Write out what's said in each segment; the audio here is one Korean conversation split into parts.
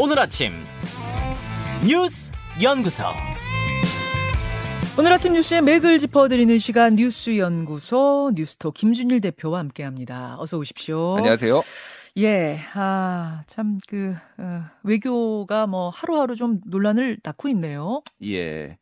오늘 아침 뉴스 연구소 오늘 아침 뉴스의 맥을 짚어드리는 시간 뉴스 연구소 뉴스토 김준일 대표와 함께합니다. 어서 오십시오. 안녕하세요. 예, 아, 참, 그, 어, 외교가 뭐 하루하루 좀 논란을 낳고 있네요. 예.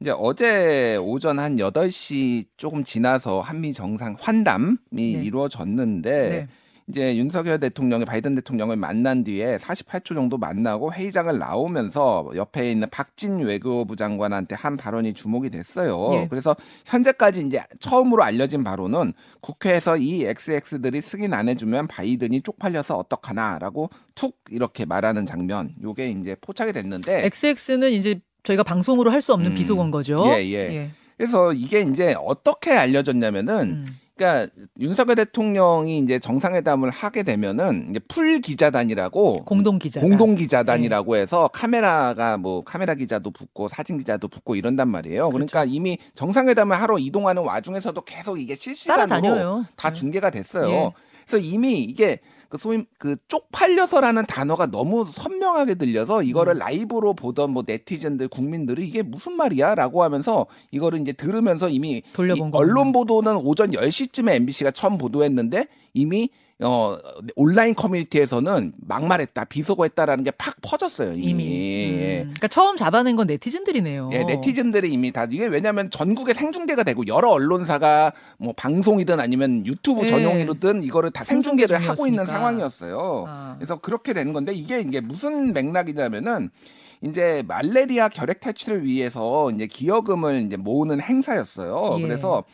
이제 어제 오전 한 8시 조금 지나서 한미 정상 환담이 네. 이루어졌는데 네. 이제 윤석열 대통령이 바이든 대통령을 만난 뒤에 48초 정도 만나고 회의장을 나오면서 옆에 있는 박진 외교부 장관한테 한 발언이 주목이 됐어요. 예. 그래서 현재까지 이제 처음으로 알려진 바로는 국회에서 이 XX들이 승인 안 해주면 바이든이 쪽팔려서 어떡하나라고 툭 이렇게 말하는 장면. 요게 이제 포착이 됐는데 XX는 이제 저희가 방송으로 할 수 없는 음. 비속어인 거죠. 예, 예. 그래서 이게 이제 어떻게 알려졌냐면은 음. 그러니까 윤석열 대통령이 이제 정상회담을 하게 되면은 이제 풀 기자단이라고 공동 기자. 공동 기자단이라고 네. 해서 카메라가 뭐 카메라 기자도 붙고 사진 기자도 붙고 이런단 말이에요. 그러니까 그렇죠. 이미 정상회담을 하러 이동하는 와중에서도 계속 이게 실시간으로 따라다녀요. 다 네. 중계가 됐어요. 예. 그래서 이미 이게 그 소위 그 쪽팔려서라는 단어가 너무 선명하게 들려서 이거를 음. 라이브로 보던 뭐 네티즌들 국민들이 이게 무슨 말이야라고 하면서 이거를 이제 들으면서 이미 돌려본 이. 언론 보도는 오전 10시쯤에 MBC가 처음 보도했는데 이미 어 온라인 커뮤니티에서는 막말했다 비속어했다라는 게 팍 퍼졌어요 이미. 이미. 예. 음. 그러니까 처음 잡아낸 건 네티즌들이네요. 예, 네티즌들이 이미 다 이게 왜냐하면 전국에 생중계가 되고 여러 언론사가 뭐 방송이든 아니면 유튜브 예. 전용이든 이거를 다 생중계 생중계를 하고 있는 중이었으니까. 상황이었어요. 아. 그래서 그렇게 되는 건데 이게 이게 무슨 맥락이냐면은 이제 말레리아 결핵 탈취를 위해서 이제 기여금을 이제 모으는 행사였어요. 예. 그래서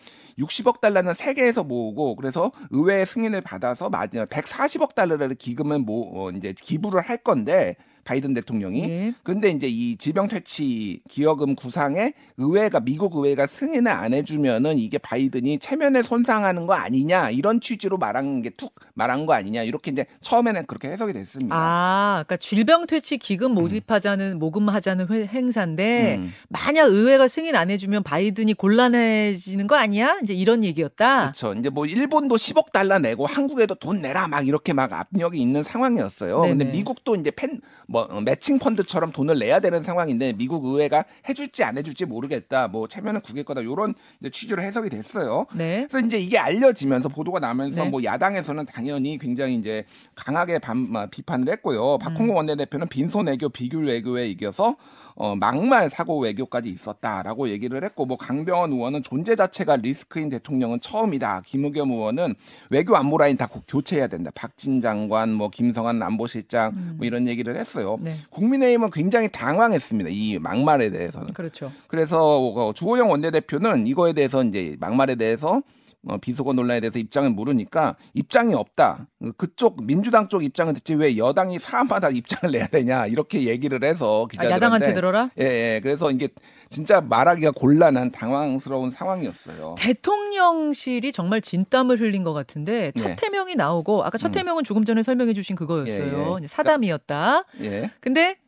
60억 달러는 세계에서 모으고 그래서 의회의 승인을 받아서 마지막 140억 달러를 기금을 모 어, 이제 기부를 할 건데 바이든 대통령이 예. 근데 이제 이 질병 퇴치 기여금 구상에 의회가 미국 의회가 승인을 안 해주면은 이게 바이든이 체면에 손상하는 거 아니냐 이런 취지로 말한 게 툭 말한 거 아니냐 이렇게 이제 처음에는 그렇게 해석이 됐습니다. 아, 그러니까 질병 퇴치 기금 모집하자는 모금하자는 회- 행사인데 음. 만약 의회가 승인 안 해주면 바이든이 곤란해지는 거 아니야? 이제 이런 얘기였다. 그렇죠. 이제 뭐 일본도 10억 달러 내고 한국에도 돈 내라 막 이렇게 막 압력이 있는 상황이었어요. 근데 네네. 미국도 이제 펜뭐 매칭 펀드처럼 돈을 내야 되는 상황인데 미국 의회가 해줄지 안 해줄지 모르겠다. 뭐 체면은 구길 거다. 이런 취지로 해석이 됐어요. 네. 그래서 이제 이게 알려지면서 보도가 나면서 네. 뭐 야당에서는 당연히 굉장히 이제 강하게 반, 마, 비판을 했고요. 박홍근 원내대표는 빈손 외교 비귤 외교에 이겨서 어, 막말 사고 외교까지 있었다라고 얘기를 했고 뭐 강병원 의원은 존재 자체가 리스크인 대통령은 처음이다. 김의겸 의원은 외교 안보 라인 다 고- 교체해야 된다. 박진 장관, 뭐 김성한 안보실장 뭐 이런 얘기를 했어요. 네. 국민의힘은 굉장히 당황했습니다. 이 막말에 대해서는. 그렇죠. 그래서 어, 주호영 원내대표는 이거에 대해서 이제 막말에 대해서 어, 비속어 논란에 대해서 입장을 물으니까 입장이 없다. 그쪽 민주당 쪽 입장은 됐지 왜 여당이 사안마다 입장을 내야 되냐 이렇게 얘기를 해서 아, 기자들한테 야당한테 들어라? 예, 예. 그래서 이게 진짜 말하기가 곤란한 당황스러운 상황이었어요. 대통령실이 정말 진땀을 흘린 것 같은데 첫 네. 해명이 나오고 아까 첫 음. 해명은 조금 전에 설명해 주신 그거였어요. 예, 예. 사담이었다. 예. 근데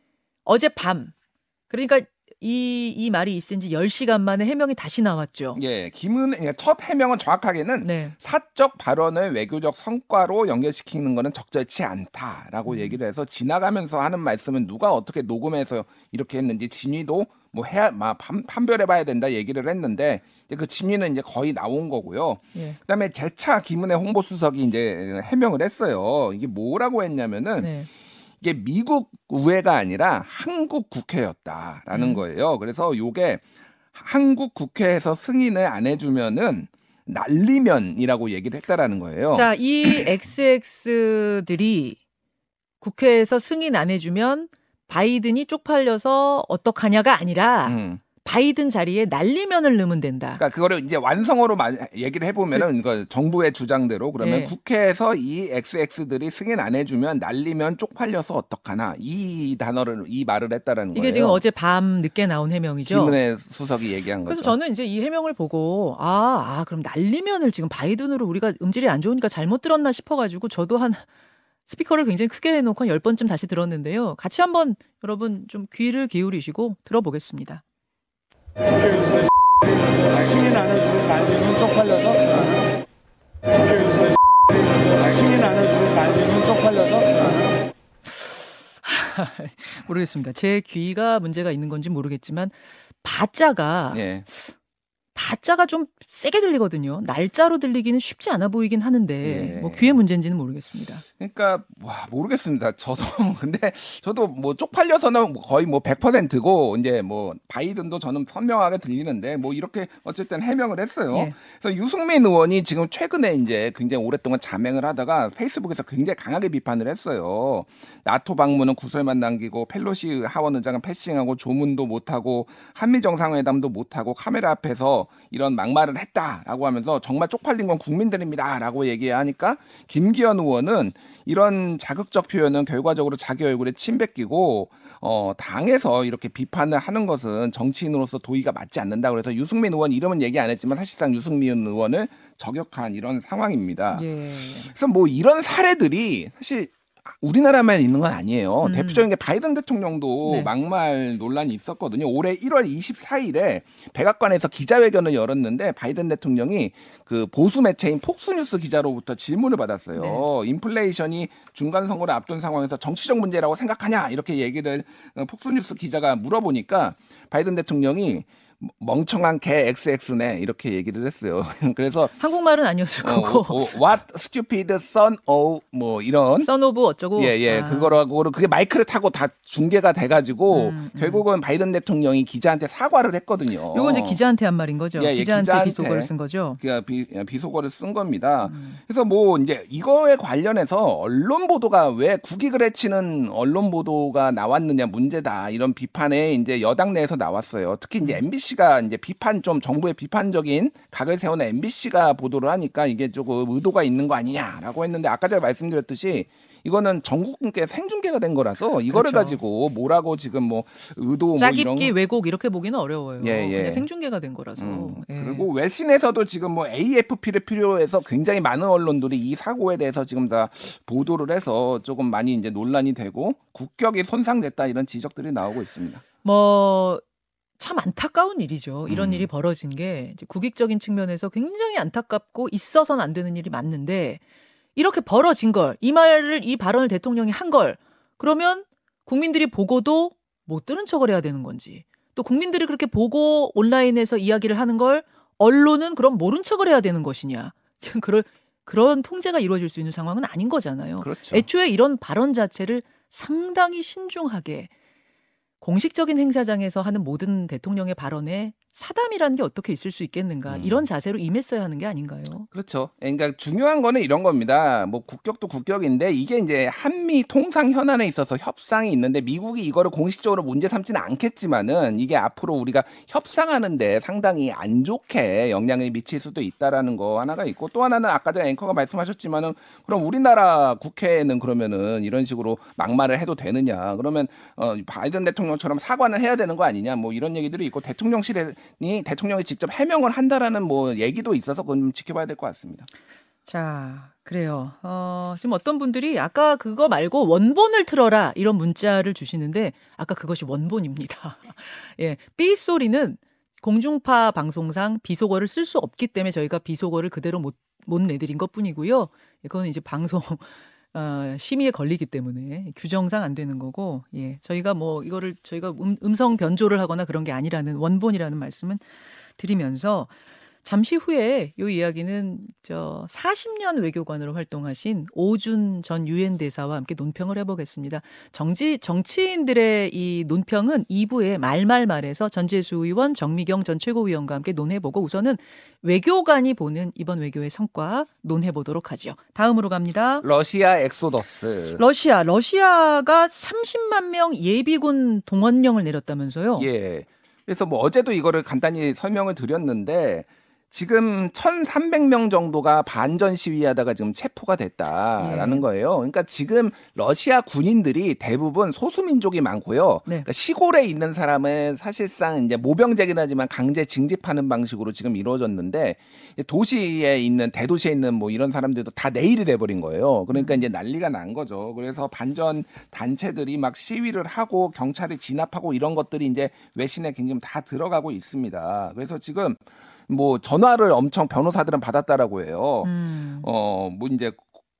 어제 밤 그러니까 이, 이 말이 있은 지 10시간 만에 해명이 다시 나왔죠. 예. 김은 그러니까 첫 해명은 정확하게는 네. 사적 발언을 외교적 성과로 연결시키는 것은 적절치 않다라고 음. 얘기를 해서 지나가면서 하는 말씀은 누가 어떻게 녹음해서 이렇게 했는지 진위도 뭐 해야 막 판, 판별해 봐야 된다 얘기를 했는데 그 진위는 이제 거의 나온 거고요. 예. 그다음에 재차 김은혜 홍보수석이 이제 해명을 했어요. 이게 뭐라고 했냐면은 네. 이게 미국 의회가 아니라 한국 국회였다라는 음. 거예요. 그래서 요게 한국 국회에서 승인을 안 해주면은 날리면이라고 얘기를 했다라는 거예요. 자, 이 XX들이 국회에서 승인 안 해주면 바이든이 쪽팔려서 어떡하냐가 아니라 음. 바이든 자리에 날리면을 넣으면 된다. 그러니까 그거를 이제 완성어로 마- 얘기를 해보면은 이거 정부의 주장대로 그러면 네. 국회에서 이 XX들이 승인 안 해주면 날리면 쪽팔려서 어떡하나 이 단어를 이 말을 했다라는 거예요. 이게 지금 어제 밤 늦게 나온 해명이죠. 김은혜 수석이 얘기한 거죠. 그래서 저는 이제 이 해명을 보고 아, 아 그럼 날리면을 지금 바이든으로 우리가 음질이 안 좋으니까 잘못 들었나 싶어가지고 저도 한 스피커를 굉장히 크게 해놓고 한 10번쯤 다시 들었는데요. 같이 한번 여러분 좀 귀를 기울이시고 들어보겠습니다. 승인 안 해주고 날리면 쪽팔려서 승인 안 해주고 날리면 쪽팔려서 모르겠습니다. 제 귀가 문제가 있는 건지 모르겠지만 바자가 예. 바자가 좀 세게 들리거든요. 날짜로 들리기는 쉽지 않아 보이긴 하는데 예. 뭐 귀의 문제인지는 모르겠습니다. 그러니까 와 모르겠습니다. 저도 근데 저도 뭐 쪽팔려서는 거의 뭐 100%고 이제 뭐 바이든도 저는 선명하게 들리는데 뭐 이렇게 어쨌든 해명을 했어요. 예. 그래서 유승민 의원이 지금 최근에 이제 굉장히 오랫동안 자맹을 하다가 페이스북에서 굉장히 강하게 비판을 했어요. 나토 방문은 구설만 남기고 펠로시 하원 의장은 패싱하고 조문도 못하고 한미 정상회담도 못하고 카메라 앞에서 이런 막말을 했다라고 하면서 정말 쪽팔린 건 국민들입니다라고 얘기하니까 김기현 의원은 이런 자극적 표현은 결과적으로 자기 얼굴에 침 뱉기고 어 당에서 이렇게 비판을 하는 것은 정치인으로서 도의가 맞지 않는다 그래서 유승민 의원 이름은 얘기 안 했지만 사실상 유승민 의원을 저격한 이런 상황입니다. 예. 그래서 뭐 이런 사례들이 사실 우리나라만 있는 건 아니에요. 음. 대표적인 게 바이든 대통령도 네. 막말 논란이 있었거든요. 올해 1월 24일에 백악관에서 기자회견을 열었는데 바이든 대통령이 그 보수 매체인 폭스뉴스 기자로부터 질문을 받았어요. 네. 인플레이션이 중간 선거를 앞둔 상황에서 정치적 문제라고 생각하냐 이렇게 얘기를 어, 폭스뉴스 기자가 물어보니까 바이든 대통령이 멍청한 개 XX네 이렇게 얘기를 했어요. 그래서 한국말은 아니었을 어, 거고 어, what stupid son of 뭐 이런 son of 어쩌고 예, 예. 아. 그거라고 그게 마이크를 타고 다 중계가 돼 가지고 음, 음. 결국은 바이든 대통령이 기자한테 사과를 했거든요. 요거 이제 기자한테 한 말인 거죠. 예, 예, 기자한테, 기자한테. 비속어를 쓴 거죠. 그 비, 비속어를 쓴 겁니다. 음. 그래서 뭐 이제 이거에 관련해서 언론 보도가 왜 국익을 해치는 언론 보도가 나왔느냐 문제다 이런 비판에 이제 여당 내에서 나왔어요. 특히 이제 음. MBC가 이제 비판 좀 정부의 비판적인 각을 세우는 MBC가 보도를 하니까 이게 조금 의도가 있는 거 아니냐라고 했는데 아까 제가 말씀드렸듯이 이거는 전국분께 생중계가 된 거라서 이거를 그렇죠. 가지고 뭐라고 지금 뭐 의도 뭐 이런 짜깁기 왜곡 이렇게 보기는 어려워요. 예, 예. 그냥 생중계가 된 거라서. 음, 예. 그리고 외신에서도 지금 뭐 AFP를 필요로 해서 굉장히 많은 언론들이 이 사고에 대해서 지금 다 보도를 해서 조금 많이 이제 논란이 되고 국격이 손상됐다 이런 지적들이 나오고 있습니다. 뭐. 참 안타까운 일이죠. 이런 음. 일이 벌어진 게 이제 국익적인 측면에서 굉장히 안타깝고 있어서는 안 되는 일이 맞는데 이렇게 벌어진 걸, 이 말을, 이 발언을 대통령이 한 걸, 그러면 국민들이 보고도 못 들은 척을 해야 되는 건지, 또 국민들이 그렇게 보고 온라인에서 이야기를 하는 걸 언론은 그럼 모른 척을 해야 되는 것이냐. 지금 그럴, 그런 통제가 이루어질 수 있는 상황은 아닌 거잖아요. 그렇죠. 애초에 이런 발언 자체를 상당히 신중하게 공식적인 행사장에서 하는 모든 대통령의 발언에 사담이라는 게 어떻게 있을 수 있겠는가 음. 이런 자세로 임했어야 하는 게 아닌가요? 그렇죠. 그러니까 중요한 거는 이런 겁니다. 뭐 국격도 국격인데 이게 이제 한미 통상 현안에 있어서 협상이 있는데 미국이 이거를 공식적으로 문제 삼지는 않겠지만은 이게 앞으로 우리가 협상하는데 상당히 안 좋게 영향을 미칠 수도 있다라는 거 하나가 있고 또 하나는 아까 전에 앵커가 말씀하셨지만은 그럼 우리나라 국회는 그러면은 이런 식으로 막말을 해도 되느냐? 그러면 어 바이든 대통령처럼 사과는 해야 되는 거 아니냐? 뭐 이런 얘기들이 있고 대통령실에 이 대통령이 직접 해명을 한다라는 뭐 얘기도 있어서 그건 좀 지켜봐야 될 것 같습니다. 자, 그래요. 어, 지금 어떤 분들이 아까 그거 말고 원본을 틀어라 이런 문자를 주시는데 아까 그것이 원본입니다. 예. 삐 소리는 공중파 방송상 비속어를 쓸 수 없기 때문에 저희가 비속어를 그대로 못, 못 내드린 것 뿐이고요. 그거는 이제 방송 어, 심의에 걸리기 때문에 규정상 안 되는 거고, 예. 저희가 뭐 이거를 저희가 음, 음성 변조를 하거나 그런 게 아니라는 원본이라는 말씀은 드리면서 잠시 후에 요 이야기는 저 40년 외교관으로 활동하신 오준 전 유엔 대사와 함께 논평을 해보겠습니다. 정치 정치인들의 이 논평은 2부에 말말말에서 전재수 의원, 정미경 전 최고위원과 함께 논해보고 우선은 외교관이 보는 이번 외교의 성과 논해보도록 하죠. 다음으로 갑니다. 러시아 엑소더스. 러시아, 러시아가 30만 명 예비군 동원령을 내렸다면서요? 예. 그래서 뭐 어제도 이거를 간단히 설명을 드렸는데 지금 1,300명 정도가 반전 시위하다가 지금 체포가 됐다라는 예. 거예요. 그러니까 지금 러시아 군인들이 대부분 소수민족이 많고요. 네. 그러니까 시골에 있는 사람은 사실상 이제 모병제긴 하지만 강제 징집하는 방식으로 지금 이루어졌는데 도시에 있는 대도시에 있는 뭐 이런 사람들도 다 내일이 돼버린 거예요. 그러니까 이제 난리가 난 거죠. 그래서 반전 단체들이 막 시위를 하고 경찰이 진압하고 이런 것들이 이제 외신에 굉장히 다 들어가고 있습니다. 그래서 지금 뭐 전화를 엄청 변호사들은 받았다라고 해요. 음. 어, 뭐 이제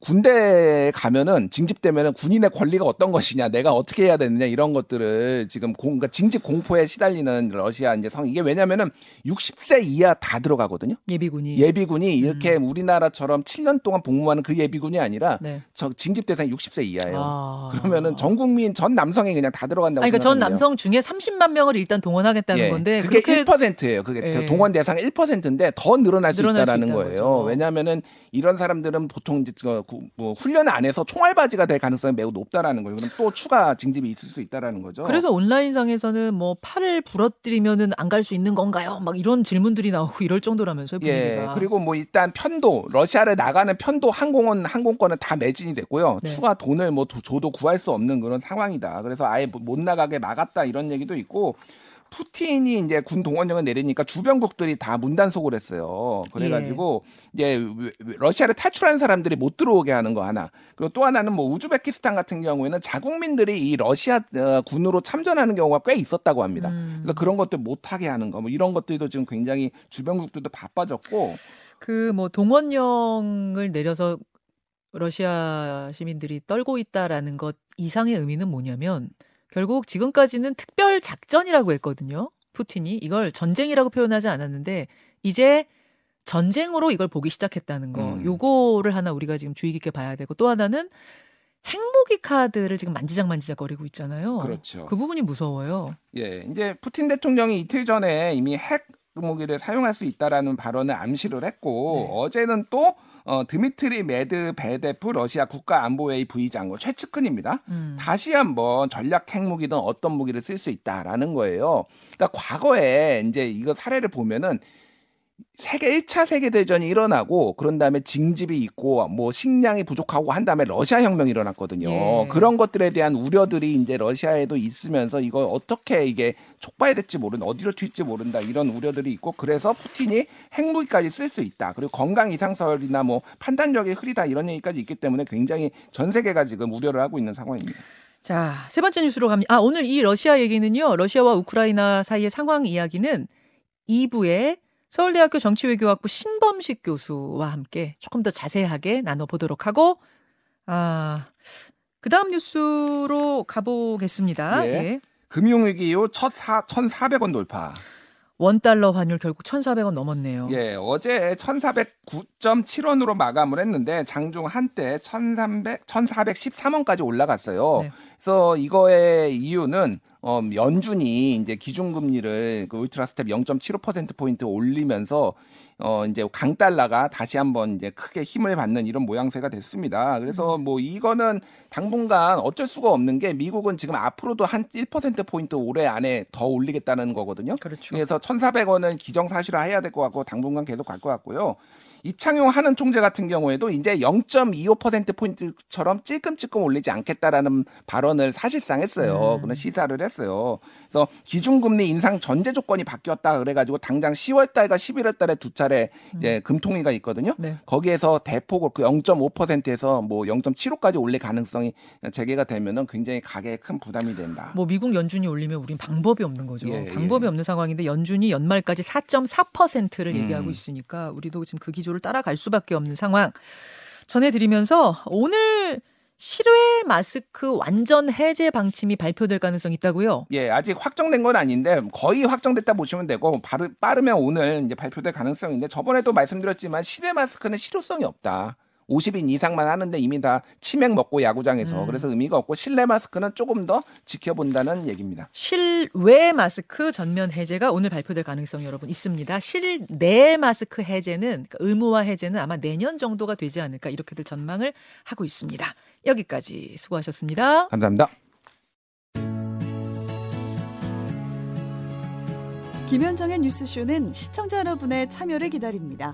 군대에 가면은 징집되면은 군인의 권리가 어떤 것이냐, 내가 어떻게 해야 되느냐 이런 것들을 지금 공, 그러니까 징집 공포에 시달리는 러시아 이제 상 이게 왜냐면은 60세 이하 다 들어가거든요. 예비군이. 예비군이 이렇게 우리나라처럼 7년 동안 복무하는 그 예비군이 아니라 네. 저 징집 대상이 60세 이하예요. 아. 그러면은 전 국민 전 남성이 그냥 다 들어간다고 아니, 그러니까 전. 남성 중에 30만 명을 일단 동원하겠다는 예, 건데 그게 그렇게 1%예요. 그게 예. 동원 대상 1%인데 더 늘어날 수 늘어날 수 있다라는 있다는 거예요. 거죠. 왜냐하면은 이런 사람들은 보통 이제 뭐 훈련 안에서 총알바지가 될 가능성이 매우 높다라는 거예요. 그럼 또 추가 징집이 있을 수 있다라는 거죠. 그래서 온라인상에서는 뭐 팔을 부러뜨리면은 안 갈 수 있는 건가요? 막 이런 질문들이 나오고 이럴 정도라면서요 예, 분위기가. 그리고 뭐 일단 편도 러시아를 나가는 편도 항공은 항공권은 다 매진이 됐고요. 네. 추가 돈을 뭐 도- 줘도 구할 수 없는 그런 상황이다. 그래서 아예 뭐못 나가게 막았다 이런 얘기도 있고 푸틴이 이제 군 동원령을 내리니까 주변국들이 다 문단속을 했어요. 그래가지고 이제 왜- 왜 러시아를 탈출하는 사람들이 못 들어오게 하는 거 하나. 그리고 또 하나는 뭐 우즈베키스탄 같은 경우에는 자국민들이 이 러시아 어, 군으로 참전하는 경우가 꽤 있었다고 합니다. 음. 그래서 그런 것들 못 하게 하는 거, 뭐 이런 것들도 지금 굉장히 주변국들도 바빠졌고. 그 뭐 동원령을 내려서 러시아 시민들이 떨고 있다라는 것 이상의 의미는 뭐냐면 결국 지금까지는 특별 작전이라고 했거든요. 푸틴이 이걸 전쟁이라고 표현하지 않았는데 이제 전쟁으로 이걸 보기 시작했다는 거. 음. 요거를 하나 우리가 지금 주의 깊게 봐야 되고 또 하나는 핵무기 카드를 지금 만지작 만지작 거리고 있잖아요. 그렇죠. 그 부분이 무서워요. 예, 이제 푸틴 대통령이 이틀 전에 이미 핵 무기를 사용할 수 있다라는 발언을 암시를 했고 네. 어제는 또 어, 드미트리 메드베데프 러시아 국가안보회의 부의장관 최측근입니다. 음. 다시 한번 전략 핵무기든 어떤 무기를 쓸 수 있다라는 거예요. 그러니까 과거에 이제 이거 사례를 보면은 세계 1차 세계 대전이 일어나고 그런 다음에 징집이 있고 뭐 식량이 부족하고 한 다음에 러시아 혁명이 일어났거든요. 예. 그런 것들에 대한 우려들이 이제 러시아에도 있으면서 이거 어떻게 이게 촉발될지 모른다. 어디로 튈지 모른다. 이런 우려들이 있고 그래서 푸틴이 핵무기까지 쓸 수 있다. 그리고 건강 이상설이나 뭐 판단력이 흐리다 이런 얘기까지 있기 때문에 굉장히 전 세계가 지금 우려를 하고 있는 상황입니다. 자, 세 번째 뉴스로 갑니다. 아, 오늘 이 러시아 얘기는요. 러시아와 우크라이나 사이의 상황 이야기는 2부에 서울대학교 정치외교학부 신범식 교수와 함께 조금 더 자세하게 나눠보도록 하고, 아, 그 다음 뉴스로 가보겠습니다. 예. 예. 금융위기 이후 첫 사, 1,400원 돌파. 원달러 환율 결국 1,400원 넘었네요. 예, 어제 1,409.7원으로 마감을 했는데 장중 한때 1,300, 1,413원까지 올라갔어요. 네. 그래서 이거의 이유는 어, 연준이 이제 기준금리를 그 울트라 스텝 0.75% 포인트 올리면서 어 이제 강달러가 다시 한번 이제 크게 힘을 받는 이런 모양새가 됐습니다. 그래서 뭐 이거는 당분간 어쩔 수가 없는 게 미국은 지금 앞으로도 한 1% 포인트 올해 안에 더 올리겠다는 거거든요. 그렇죠. 그래서 1,400원은 기정사실화 해야 될 것 같고 당분간 계속 갈 것 같고요. 이창용 하는 총재 같은 경우에도 이제 0.25% 포인트처럼 찔끔찔끔 올리지 않겠다라는 발언을 사실상 했어요. 음. 그런 시사를 했어요. 그래서 기준금리 인상 전제 조건이 바뀌었다 그래가지고 당장 10월달과 11월달에 두 차례 이제 금통위가 있거든요. 네. 거기에서 대폭 그 0.5%에서 뭐 0.75까지 올릴 가능성이 재개가 되면은 굉장히 가계에 큰 부담이 된다. 뭐 미국 연준이 올리면 우린 방법이 없는 거죠. 예, 방법이 예. 없는 상황인데 연준이 연말까지 4.4%를 음. 얘기하고 있으니까 우리도 지금 그 기 조를 따라갈 수밖에 없는 상황 전해드리면서 오늘 실외 마스크 완전 해제 방침이 발표될 가능성이 있다고요. 예, 아직 확정된 건 아닌데 거의 확정됐다 보시면 되고 빠르, 빠르면 오늘 이제 발표될 가능성인데 저번에도 말씀드렸지만 실내 마스크는 실효성이 없다. 50인 이상만 하는데 이미 다 치맥 먹고 야구장에서 음. 그래서 의미가 없고 실내 마스크는 조금 더 지켜본다는 얘기입니다. 실외 마스크 전면 해제가 오늘 발표될 가능성이 여러분 있습니다. 실내 마스크 해제는 그러니까 의무화 해제는 아마 내년 정도가 되지 않을까 이렇게들 전망을 하고 있습니다. 여기까지 수고하셨습니다. 감사합니다. 김현정의 뉴스쇼는 시청자 여러분의 참여를 기다립니다.